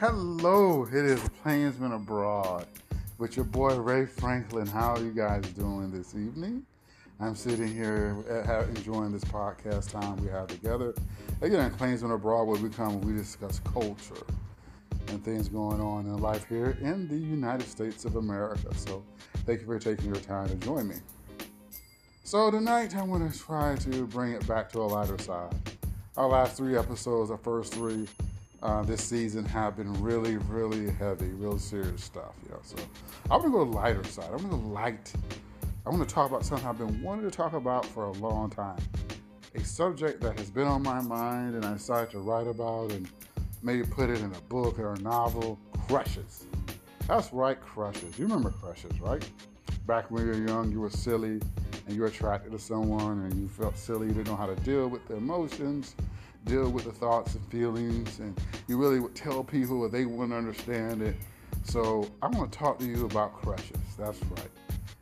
Hello, it is Plainsman Abroad with your boy Ray Franklin. How are you guys doing this evening? I'm sitting here uh, enjoying this podcast time we have together. Again, Plainsman Abroad, where we come and we discuss culture and things going on in life here in the United States of America. So, thank you for taking your time to join me. So, tonight I want to try to bring it back to a lighter side. Our last three episodes, our first three, uh, this season have been really, really heavy, real serious stuff. Know, so I'm gonna go lighter side. I'm gonna go light. I want to talk about something I've been wanting to talk about for a long time. A subject that has been on my mind, and I decided to write about and maybe put it in a book or a novel. Crushes. That's right, crushes. You remember crushes, right? Back when you were young, you were silly and you were attracted to someone, and you felt silly. You didn't know how to deal with the emotions deal with the thoughts and feelings, and you really would tell people, but they wouldn't understand it. So I want to talk to you about crushes. That's right.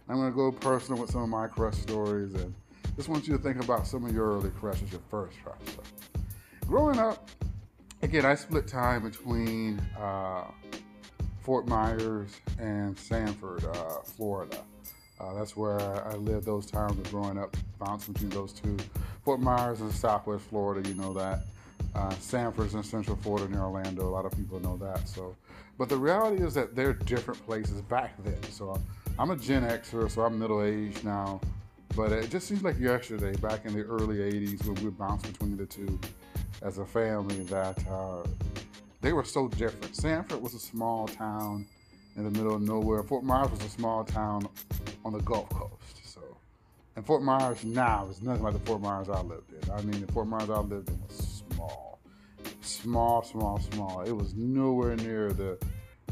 I'm going to go personal with some of my crush stories, and just want you to think about some of your early crushes, your first crush. So, growing up, again, I split time between uh, Fort Myers and Sanford, uh, Florida. Uh, that's where I lived those times of growing up, bouncing between those two. Fort Myers is Southwest Florida, you know that. Uh, Sanford's in Central Florida near Orlando. A lot of people know that. So, but the reality is that they're different places back then. So, I'm a Gen Xer, so I'm middle aged now. But it just seems like yesterday, back in the early '80s, when we bounced between the two as a family, that uh, they were so different. Sanford was a small town in the middle of nowhere. Fort Myers was a small town on the Gulf Coast. So, and Fort Myers now is nothing like the Fort Myers I lived in. I mean, the Fort Myers I lived in was small, small, small, small. It was nowhere near the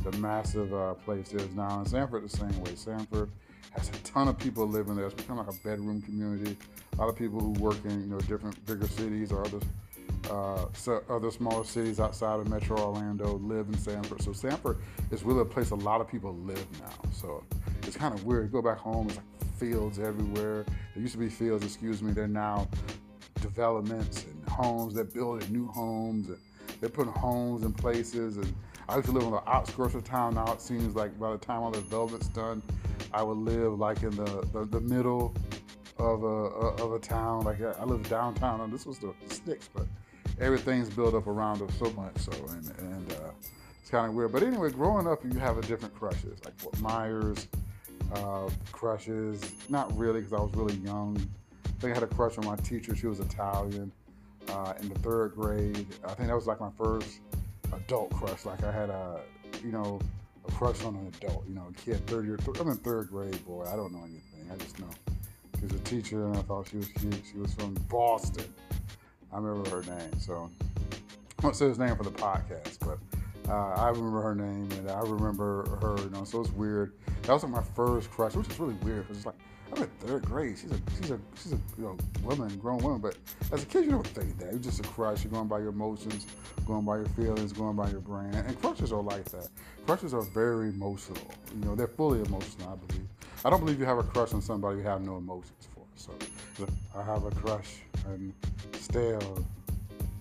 the massive uh, place it is now. And Sanford the same way. Sanford has a ton of people living there. It's become like a bedroom community. A lot of people who work in you know different bigger cities or other uh, other smaller cities outside of Metro Orlando live in Sanford. So Sanford is really a place a lot of people live now. So it's kind of weird. You go back home, it's like fields everywhere. There used to be fields, excuse me. They're now developments and homes. They're building new homes and they're putting homes in places. And I used to live on the outskirts of town. Now it seems like by the time all the development's done, I would live like in the, the, the middle of a, of a town. Like I live downtown, and this was the sticks, but everything's built up around us so much so, and, and uh, it's kind of weird. But anyway, growing up, you have a different crushes, like Fort Myers uh, crushes. Not really, because I was really young. I think I had a crush on my teacher. She was Italian. Uh, in the third grade, I think that was like my first adult crush. Like I had a, you know, a crush on an adult. You know, a kid, third year. I'm in third grade, boy. I don't know anything. I just know she was a teacher, and I thought she was cute. She was from Boston. I remember her name. So I won't say his name for the podcast, but uh, I remember her name and I remember her. You know, so it's weird. That was like my first crush, which is really weird it's like I'm in third grade. She's a she's a she's a you know woman, grown woman. But as a kid, you don't think that. You're just a crush. You're going by your emotions, going by your feelings, going by your brain. And crushes are like that. Crushes are very emotional. You know, they're fully emotional. I believe. I don't believe you have a crush on somebody you have no emotions. So I have a crush and still.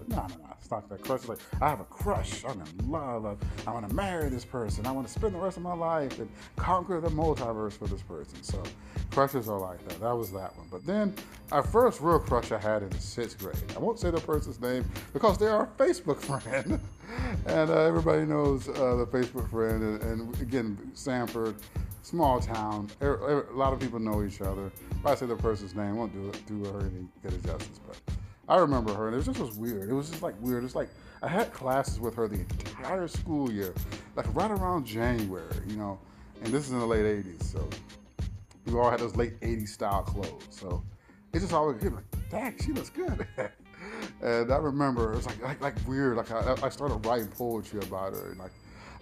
No, no, no. It's not that crush. Like, I have a crush. I'm in love. I want to marry this person. I want to spend the rest of my life and conquer the multiverse for this person. So, crushes are like that. That was that one. But then, our first real crush I had in sixth grade. I won't say the person's name because they are a Facebook friend. and uh, everybody knows uh, the Facebook friend. And, and again, Sanford, small town. A lot of people know each other. If I say the person's name, won't do do her any good justice. But I remember her, and it was just was weird. It was just like weird. It's like I had classes with her the entire school year, like right around January, you know. And this is in the late '80s, so we all had those late '80s style clothes. So it just always hit like, dang, she looks good. and I remember it was like like, like weird. Like I, I started writing poetry about her, and like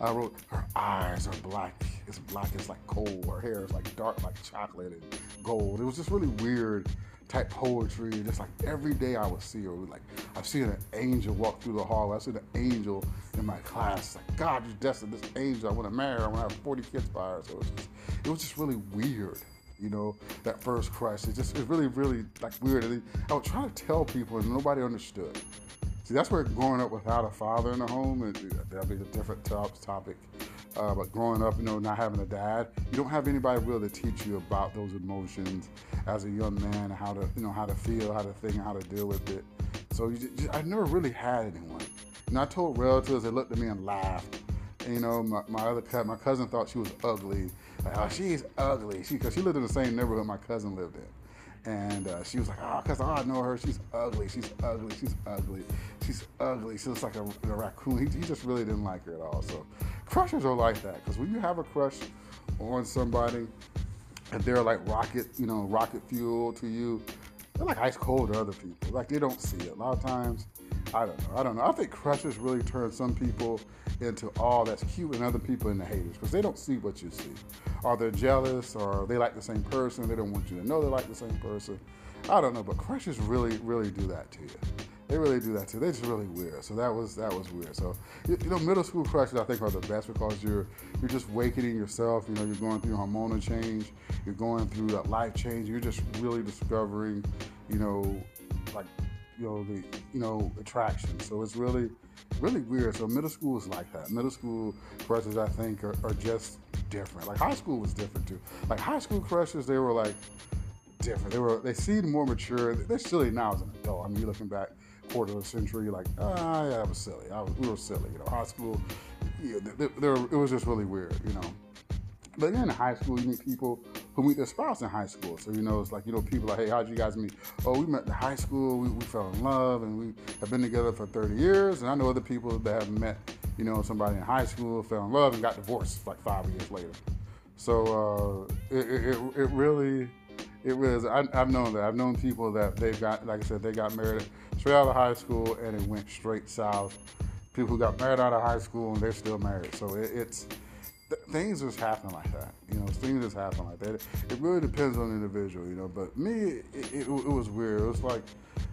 I wrote, her eyes are black, It's black as like coal. Her hair is like dark like chocolate and gold. It was just really weird type poetry. Just like every day I would see her, like I've seen an angel walk through the hall. I see an angel in my class. Like God, you destined this angel. I want to marry her. I want to have 40 kids by her. So it was just, it was just really weird. You know, that first crush. It just, it really, really like weird. And I would try to tell people and nobody understood. See, that's where growing up without a father in the home, that'll be a different topic. Uh, but growing up, you know, not having a dad, you don't have anybody really to teach you about those emotions as a young man, how to, you know, how to feel, how to think, how to deal with it. So you just, I never really had anyone. And I told relatives, they looked at me and laughed. And, you know, my, my other cousin, my cousin thought she was ugly. Like, oh, she's ugly. She, cause she lived in the same neighborhood my cousin lived in. And uh, she was like, oh, cause oh, I know her. She's ugly. She's ugly. She's ugly. She's ugly. She looks like a, a raccoon. He, he, just really didn't like her at all. So crushes are like that. Cause when you have a crush on somebody, and they're like rocket, you know, rocket fuel to you, they're like ice cold to other people. Like they don't see it. A lot of times, I don't know. I don't know. I think crushes really turn some people into all that's cute and other people in the haters because they don't see what you see. Are they jealous or they like the same person? They don't want you to know they like the same person. I don't know, but crushes really, really do that to you. They really do that to you. They're just really weird. So that was that was weird. So you, know, middle school crushes I think are the best because you're you're just awakening yourself. You know, you're going through hormonal change. You're going through that life change. You're just really discovering, you know, like you know the you know attraction. So it's really really weird. So middle school is like that. Middle school crushes I think are, are just different. Like high school was different too. Like high school crushes, they were like different. They were they seemed more mature. They're silly now as an adult. I mean, you're looking back quarter of a century, like, ah, yeah, I was silly. I was, we were silly. You know, high school, they, they, it was just really weird, you know. But then in high school, you meet people who meet their spouse in high school. So, you know, it's like, you know, people like, hey, how'd you guys meet? Oh, we met in high school, we, we fell in love, and we have been together for 30 years. And I know other people that have met, you know, somebody in high school, fell in love, and got divorced like five years later. So uh, it, it, it really, it was, I, have known that. I've known people that they've got, like I said, they got married straight out of high school and it went straight south. People who got married out of high school and they're still married. So it, it's th- things just happen like that. You know, things just happen like that. It really depends on the individual. You know, but me, it, it, it was weird. It was like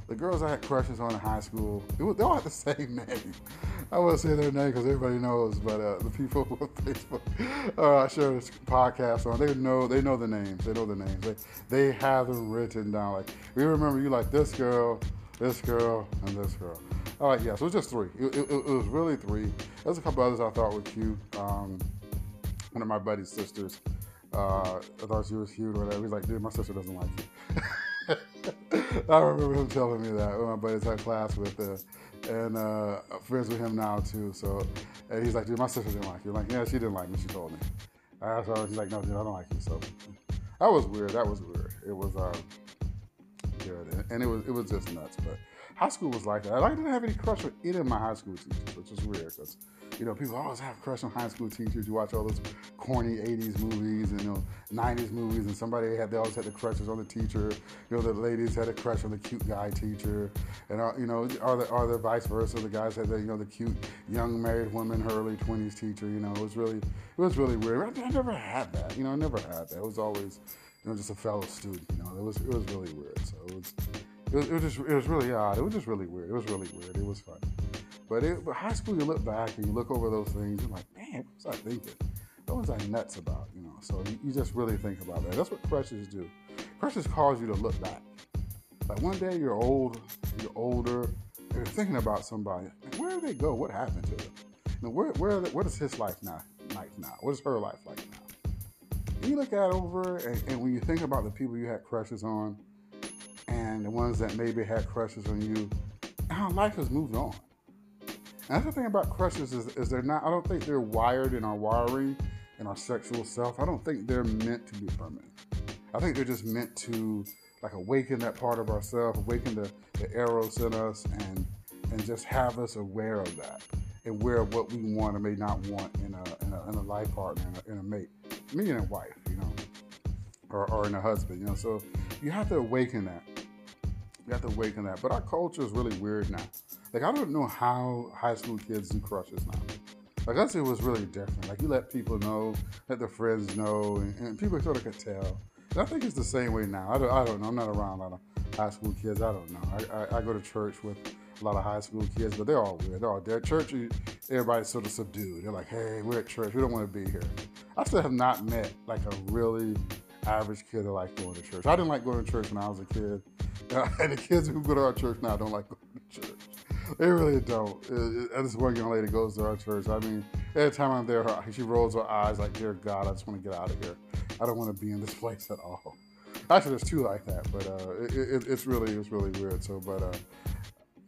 the girls I had crushes on in high school. Was, they all had the same name. I won't say their name because everybody knows, but uh, the people on Facebook, uh, I share this podcast on. They know they know the names. They know the names. They they have them written down. Like we remember you like this girl this girl, and this girl. All right, yeah, so it was just three. It, it, it was really three. There's a couple others I thought were cute. Um, one of my buddy's sisters, uh, I thought she was cute or whatever. He's like, dude, my sister doesn't like you. I remember him telling me that when my buddies had class with, uh, and uh, friends with him now too. So, and he's like, dude, my sister didn't like you. I'm like, yeah, she didn't like me. She told me. Uh, so he's like, no, dude, I don't like you. So that was weird. That was weird. It was. Um, good, and it was it was just nuts. But high school was like that. I didn't have any crush on any of my high school teachers, which is weird because you know people always have crush on high school teachers. You watch all those corny '80s movies and you know '90s movies, and somebody had they always had the crushes on the teacher. You know the ladies had a crush on the cute guy teacher, and uh, you know or the or the vice versa. The guys had the you know the cute young married woman, her early 20s teacher. You know it was really it was really weird. I, I never had that. You know I never had that. It was always you know, just a fellow student. You know, it was it was really weird. So it was it was, it was just it was really odd. It was just really weird. It was really weird. It was fun. But, it, but high school, you look back and you look over those things. You're like, man, what was I thinking? What was I nuts about? You know. So you, you just really think about that. That's what crushes do. Crushes cause you to look back. Like one day you're old, you're older, and you're thinking about somebody. where did they go? What happened to them? Know, where where what is his life now? Like now? What is her life like now? you look at over and, and, when you think about the people you had crushes on and the ones that maybe had crushes on you, how life has moved on. And that's the thing about crushes is, is they're not, I don't think they're wired in our wiring, in our sexual self. I don't think they're meant to be permanent. I think they're just meant to like awaken that part of ourselves, awaken the, the eros in us and and just have us aware of that and aware of what we want or may not want in a, in a, in a life partner, in a, in a mate me and a wife, you know, or, or in a husband, you know. So you have to awaken that. You have to awaken that. But our culture is really weird now. Like I don't know how high school kids do crushes now. Like us, it was really different. Like you let people know, let their friends know, and, and people sort of could tell. And I think it's the same way now. I don't, I don't know. I'm not around a lot of high school kids. I don't know. I, I, I go to church with a lot of high school kids, but they're all weird. They're all there. Church, everybody's sort of subdued. They're like, hey, we're at church. We don't want to be here. I still have not met like a really average kid that likes going to church. I didn't like going to church when I was a kid. and the kids who go to our church now don't like going to church. they really don't. And this one young lady goes to our church. I mean, every time I'm there, her, she rolls her eyes like, "Dear God, I just want to get out of here. I don't want to be in this place at all." Actually, there's two like that, but uh, it, it, it's really it's really weird. So, but uh,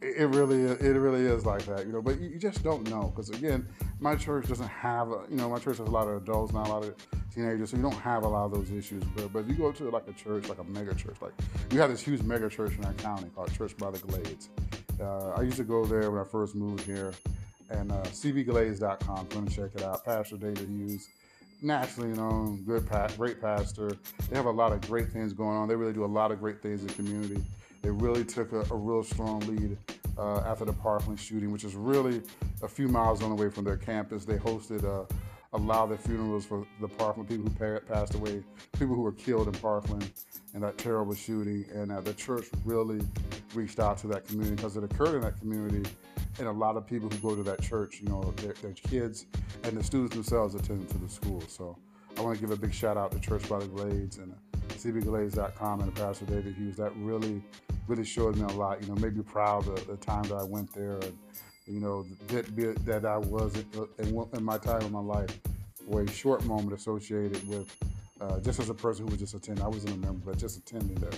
it really it really is like that, you know. But you, just don't know because again, my church doesn't have a, you know my church has a lot of adults, not a lot of teenagers, so you don't have a lot of those issues. But but you go to like a church, like a mega church, like we have this huge mega church in our county called Church by the Glades. Uh, I used to go there when I first moved here, and uh, cbglades.com. Come and check it out. Pastor David Hughes, nationally known, good, great pastor. They have a lot of great things going on. They really do a lot of great things in the community. They really took a, a real strong lead uh, after the Parkland shooting, which is really a few miles on the way from their campus. They hosted uh, a of the funerals for the Parkland people who passed away, people who were killed in Parkland in that terrible shooting. And uh, the church really reached out to that community because it occurred in that community. And a lot of people who go to that church, you know, their, their kids and the students themselves attend to the school. So I want to give a big shout out to Church by the Glades and cbglades.com and Pastor David Hughes. That really really showed me a lot. You know, made me proud of the time that I went there, and you know that that I was in, my time in my life for a short moment associated with uh, just as a person who was just attending. I wasn't a member, but just attending there.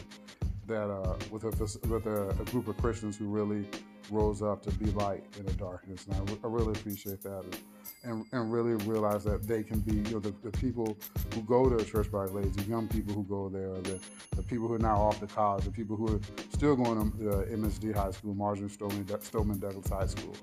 That uh, with a with a, a, group of Christians who really rose up to be light in the darkness, and I, I really appreciate that. And, and, and really realize that they can be, you know, the, the people who go to Church by ladies, the young people who go there, the, the people who are now off to college, the people who are still going to uh, MSD High School, Marjorie Stoneman, Stoneman Douglas High School,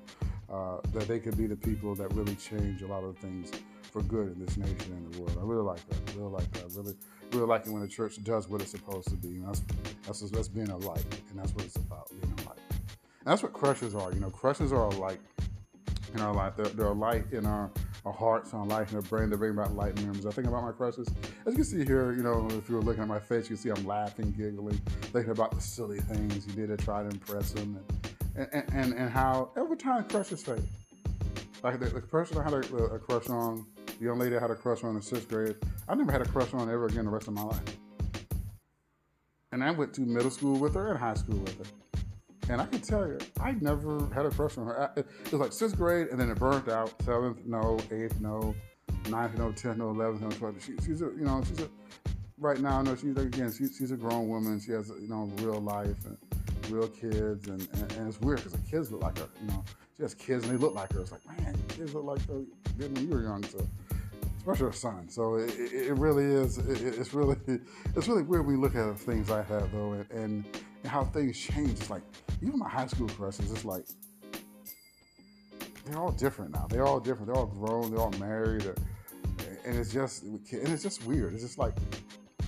uh, that they can be the people that really change a lot of things for good in this nation and the world. I really like that. I really like that. I really, really like it when the church does what it's supposed to be. And that's, that's, that's being a light, and that's what it's about, being a light. And that's what crushes are. You know, crushes are a light in our life. They're, they're a light in our, our hearts, our light in our brain. They bring about light memories. I think about my crushes. As you can see here, you know, if you were looking at my face, you can see I'm laughing, giggling, thinking about the silly things he did to try to impress him, and and, and, and how every time crushes fade. Like the, the person I had a, a, crush on, the young lady I had a crush on in sixth grade, I never had a crush on ever again the rest of my life. And I went to middle school with her and high school with her. And I can tell you, I never had a crush on her. It was like sixth grade, and then it burnt out. Seventh, no. Eighth, no. Ninth, no. Tenth, no. Eleventh, no. Twelfth. She, she's a, you know, she's a. Right now, no. She's like, again. She, she's a grown woman. She has, you know, real life and real kids, and, and, and it's weird because the kids look like her. You know, she has kids and they look like her. It's like, man, kids look like her when you were young. So especially her son. So it, it, really is. It, it's really it's really weird when you look at things like that though, and, and, how things change. It's like even my high school crushes. It's like they're all different now. They're all different. They're all grown. They're all married, and it's just and it's just weird. It's just like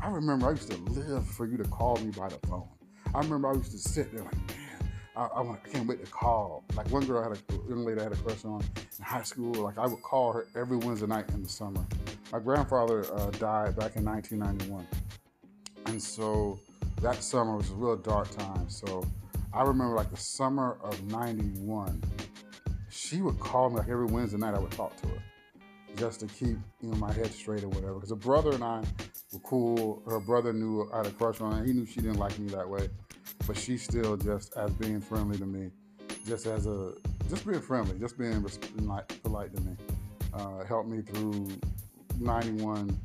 I remember I used to live for you to call me by the phone. I remember I used to sit there like, I, I, can't wait to call. Like one girl I had a young lady I had a crush on in high school. Like I would call her every Wednesday night in the summer. My grandfather uh, died back in 1991, and so that summer was a real dark time. So I remember like the summer of '91, she would call me like every Wednesday night. I would talk to her just to keep you know my head straight or whatever. Because her brother and I were cool. Her brother knew I had a crush on her. He knew she didn't like me that way but she still just as being friendly to me, just as a just being friendly, just being polite to me, uh, helped me through '91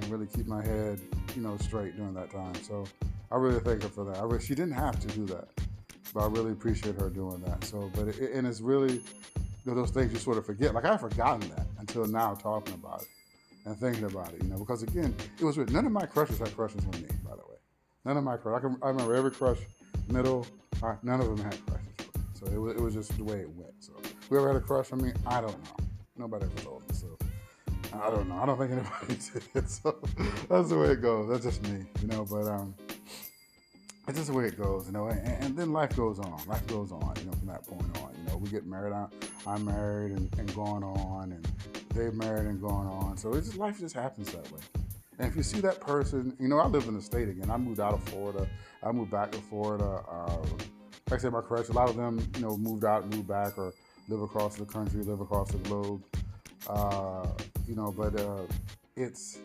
and really keep my head, you know, straight during that time. So I really thank her for that. I really, she didn't have to do that, but I really appreciate her doing that. So, but it, and it's really those things you sort of forget. Like I've forgotten that until now, talking about it and thinking about it. You know, because again, it was none of my crushes had crushes on me, by the way. None of my crush. I, can, I remember every crush, middle, none of them had crushes. So it was, it was just the way it went. So whoever had a crush on me, I don't know. Nobody ever told me. So I don't know. I don't think anybody did. So that's the way it goes. That's just me, you know. But um, it's just the way it goes, you know. And, and, then life goes on. Life goes on, you know, from that point on. You know, we get married. I, I'm married and, and going on, and they're married and going on. So it's just life just happens that way. And if you see that person, you know, I live in the state again. I moved out of Florida. I moved back to Florida. Uh, like I said, my crush, a lot of them, you know, moved out, moved back, or live across the country, live across the globe. Uh, you know, but uh, it's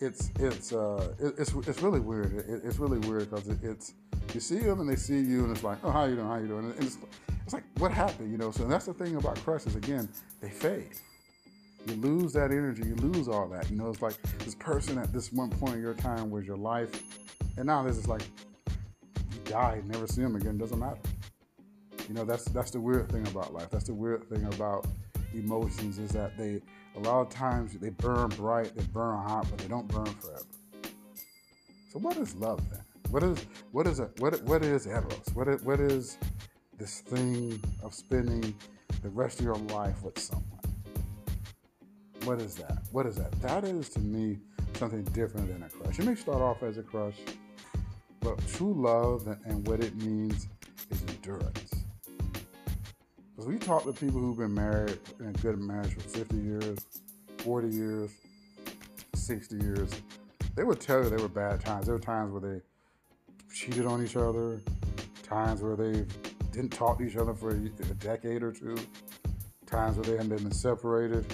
it's it's uh, it's it's really weird. It, it's really weird because it, it's you see them and they see you and it's like, oh, how you doing? How you doing? And it's it's like what happened, you know? So that's the thing about crushes. Again, they fade. You lose that energy. You lose all that. You know, it's like this person at this one point in your time was your life, and now this is like you die, never see them again. Doesn't matter. You know, that's that's the weird thing about life. That's the weird thing about emotions is that they a lot of times they burn bright, they burn hot, but they don't burn forever. So what is love then? What is what is it? What what is eros? What what is this thing of spending the rest of your life with someone? What is that? What is that? That is to me something different than a crush. It may start off as a crush, but true love and, what it means is endurance. Because we talk to people who've been married in a good marriage for 50 years, 40 years, 60 years, they would tell you there were bad times. There were times where they cheated on each other, times where they didn't talk to each other for a decade or two, times where they hadn't been separated.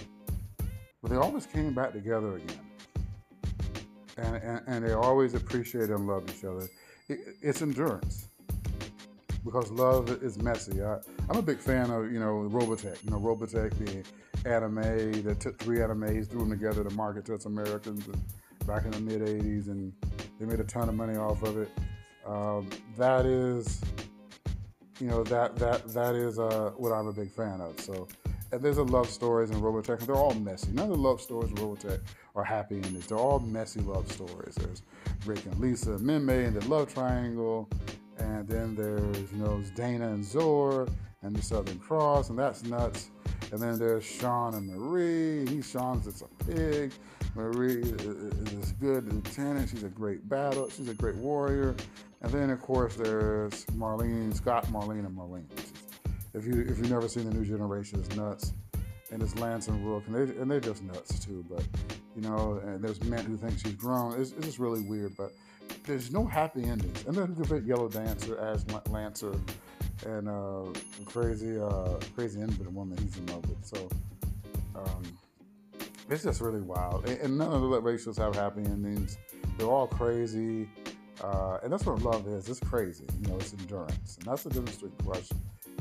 But they always came back together again. And, and, and they always appreciated and loved each other. It, it's endurance because love is messy. I, am a big fan of you know Robotech. You know Robotech, the anime that took three animes, threw them together to market to us Americans back in the mid '80s, and they made a ton of money off of it. Um, that is, you know, that that that is uh, what I'm a big fan of. So, and there's a love stories in Robotech, and they're all messy. None of the love stories in Robotech are happy endings. They're all messy love stories. There's Rick and Lisa, Minmay, and the love triangle and then there's you know Dana and Zor and the Southern Cross, and that's nuts. And then there's Sean and Marie. He's Sean's it's a pig. Marie is good lieutenant. She's a great battle. She's a great warrior. And then of course there's Marlene, Scott, Marlene, and Marlene. If you if you've never seen the new generation, it's nuts. And it's Lance and Rook, and, they, and they're just nuts too. But you know, and there's men who think she's grown. It's, it's just really weird. But there's no happy endings. And then you Yellow Dancer as Lancer and uh, crazy, uh, crazy infinite woman he's in love with. So um, it's just really wild. And, and none of the ratios have happy endings. They're all crazy. Uh, and that's what love is. It's crazy. You know, it's endurance. And that's the difference between crush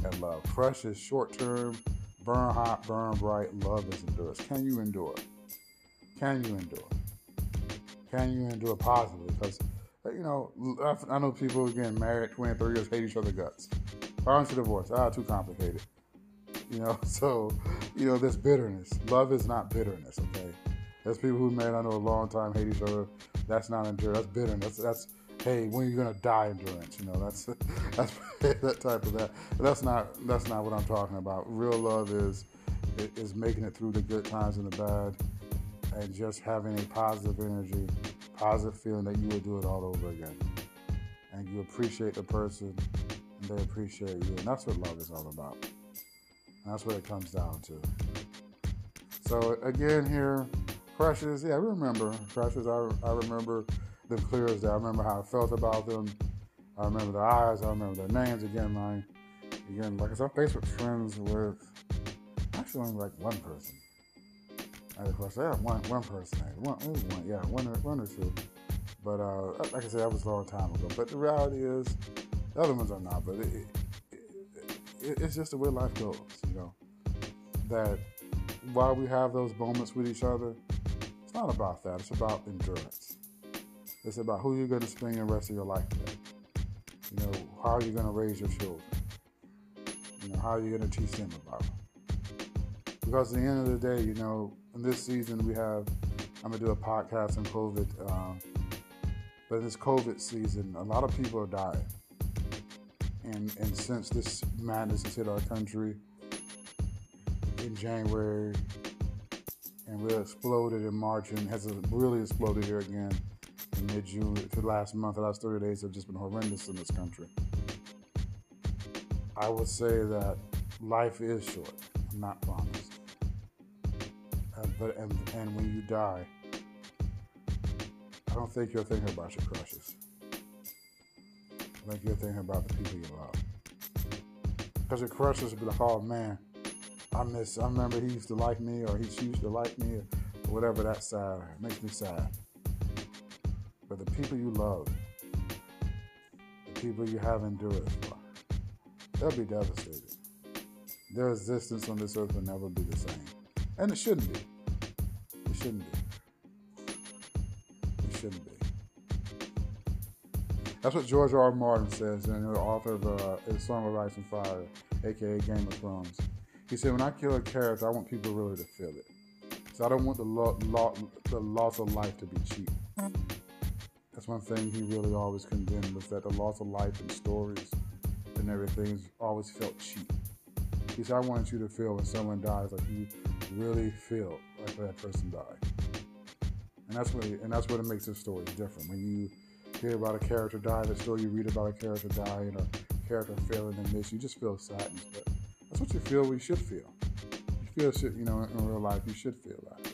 and love. Crush is short term, burn hot, burn bright. Love is endurance. Can you endure? Can you endure? Can you endure positively? Because you know, I know people again married 23 years hate each other guts. Why do divorce? Ah, too complicated. You know, so you know, there's bitterness. Love is not bitterness. Okay, there's people who married I know a long time hate each other. That's not endurance. That's bitterness. That's, that's hey, when are you're gonna die endurance. You know, that's that's that type of that. That's not that's not what I'm talking about. Real love is is making it through the good times and the bad, and just having a positive energy positive feeling that you would do it all over again. And you appreciate the person and they appreciate you. And that's what love is all about. And that's what it comes down to. So again here, crushes, yeah, I remember crushes. I, I remember them clear as day. I remember how I felt about them. I remember their eyes. I remember their names. Again, again, like I said, I'm Facebook friends with actually only like one person. And of course, have one one person, one, one yeah, one or, one or two. But uh, like I said, that was a long time ago. But the reality is, the other ones are not. But it, it, it, it's just the way life goes, you know. That while we have those moments with each other, it's not about that. It's about endurance. It's about who you're going to spend the rest of your life with. How are you going to raise your children? You know, how are you going to teach them about it? Because at the end of the day, you know, in this season we have i'm gonna do a podcast on covid um, but in this covid season a lot of people are dying and and since this madness has hit our country in january and we exploded in march and has really exploded here again in mid-june to the last month the last 30 days have just been horrendous in this country i would say that life is short not promised uh, but and, and when you die, I don't think you're thinking about your crushes. I think you're thinking about the people you love. Because your crushes will be like, oh man, I miss. I remember he used to like me, or he used to like me, or whatever. that sad. Makes me sad. People you love, the people you have endured for, they'll be devastated. their existence on this earth will never be the same. And it shouldn't be. It shouldn't be. It shouldn't be. That's what George R. R. Martin says, and the author of uh, Song of Ice and Fire, aka Game of Thrones. He said, When I kill a character, I want people really to feel it. So I don't want the, lo- lo- the loss of life to be cheap. That's one thing he really always condemned was that the loss of life and stories and everything always felt cheap. He said, I want you to feel when someone dies like you really feel like that person died. And that's what and that's what it makes this story different. When you hear about a character die, the story you read about a character dying or a character failing in this, you just feel sadness. But that's what you feel we should feel. You feel shit, you know, in real life, you should feel that.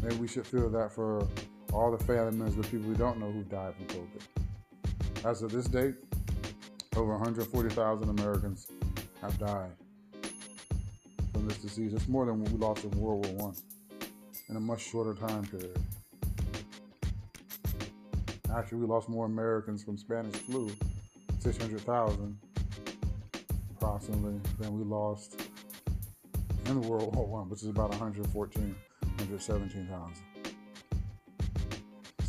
Maybe we should feel that for all the family members the people we don't know who died from COVID. As of this date, over 140,000 Americans have died from this disease. It's more than what we lost in World War One in a much shorter time period. Actually, we lost more Americans from Spanish flu, 600,000 approximately, than we lost in World War One, which is about 114, 117,000.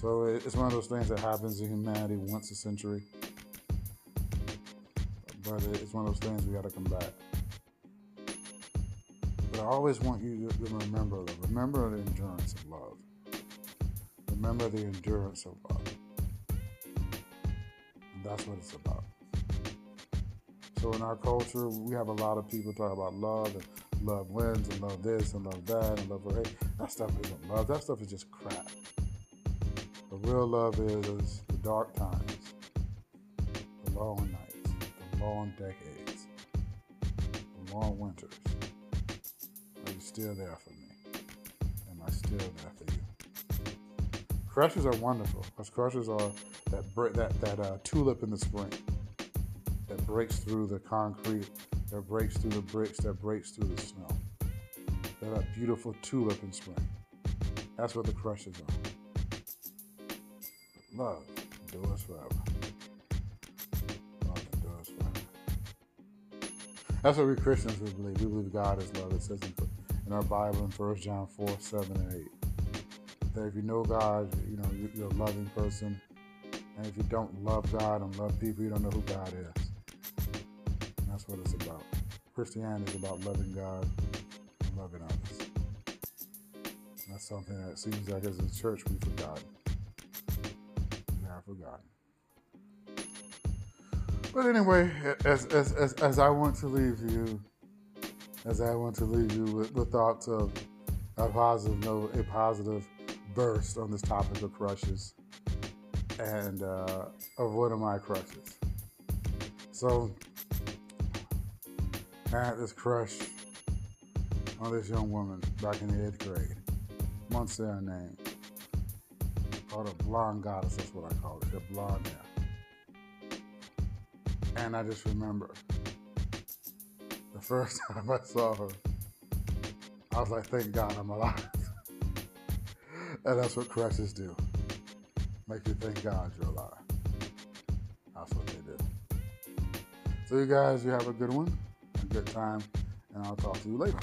So it's one of those things that happens in humanity once a century. But it's one of those things we got to combat. But I always want you to remember, remember the endurance of love. Remember the endurance of love. And that's what it's about. So in our culture, we have a lot of people talk about love and love wins and love this and love that and love hate. That stuff isn't love. That stuff is just crap. Real love is, the dark times, the long nights, the long decades, the long winters. Are you still there for me? Am I still there for you? Crushes are wonderful because crushes are that that that uh, tulip in the spring that breaks through the concrete, that breaks through the bricks, that breaks through the snow. That beautiful tulip in spring. That's what the crushes are. Love endures forever. Love endures forever. That's what we Christians we believe. We believe God is love. It says in, our Bible in 1 John 4, 7 and 8. That if you know God, you know, you're a loving person. And if you don't love God and love people, you don't know who God is. That's what it's about. Christianity is about loving God and loving others. And that's something that seems like as a church we've forgotten. Forgotten. But anyway, as, as, as, as I want to leave you, as I want to leave you with the thoughts of a positive note, a positive burst on this topic of crushes and uh, of one of my crushes. So I had this crush on this young woman back in the eighth grade. Months her name. Oh, Called a blonde goddess, that's what I call it. the blonde hair. And I just remember the first time I saw her, I was like, thank God I'm alive. and that's what crushes do. Make you thank God you're alive. That's what they do. So you guys, you have a good one a good time, and I'll talk to you later.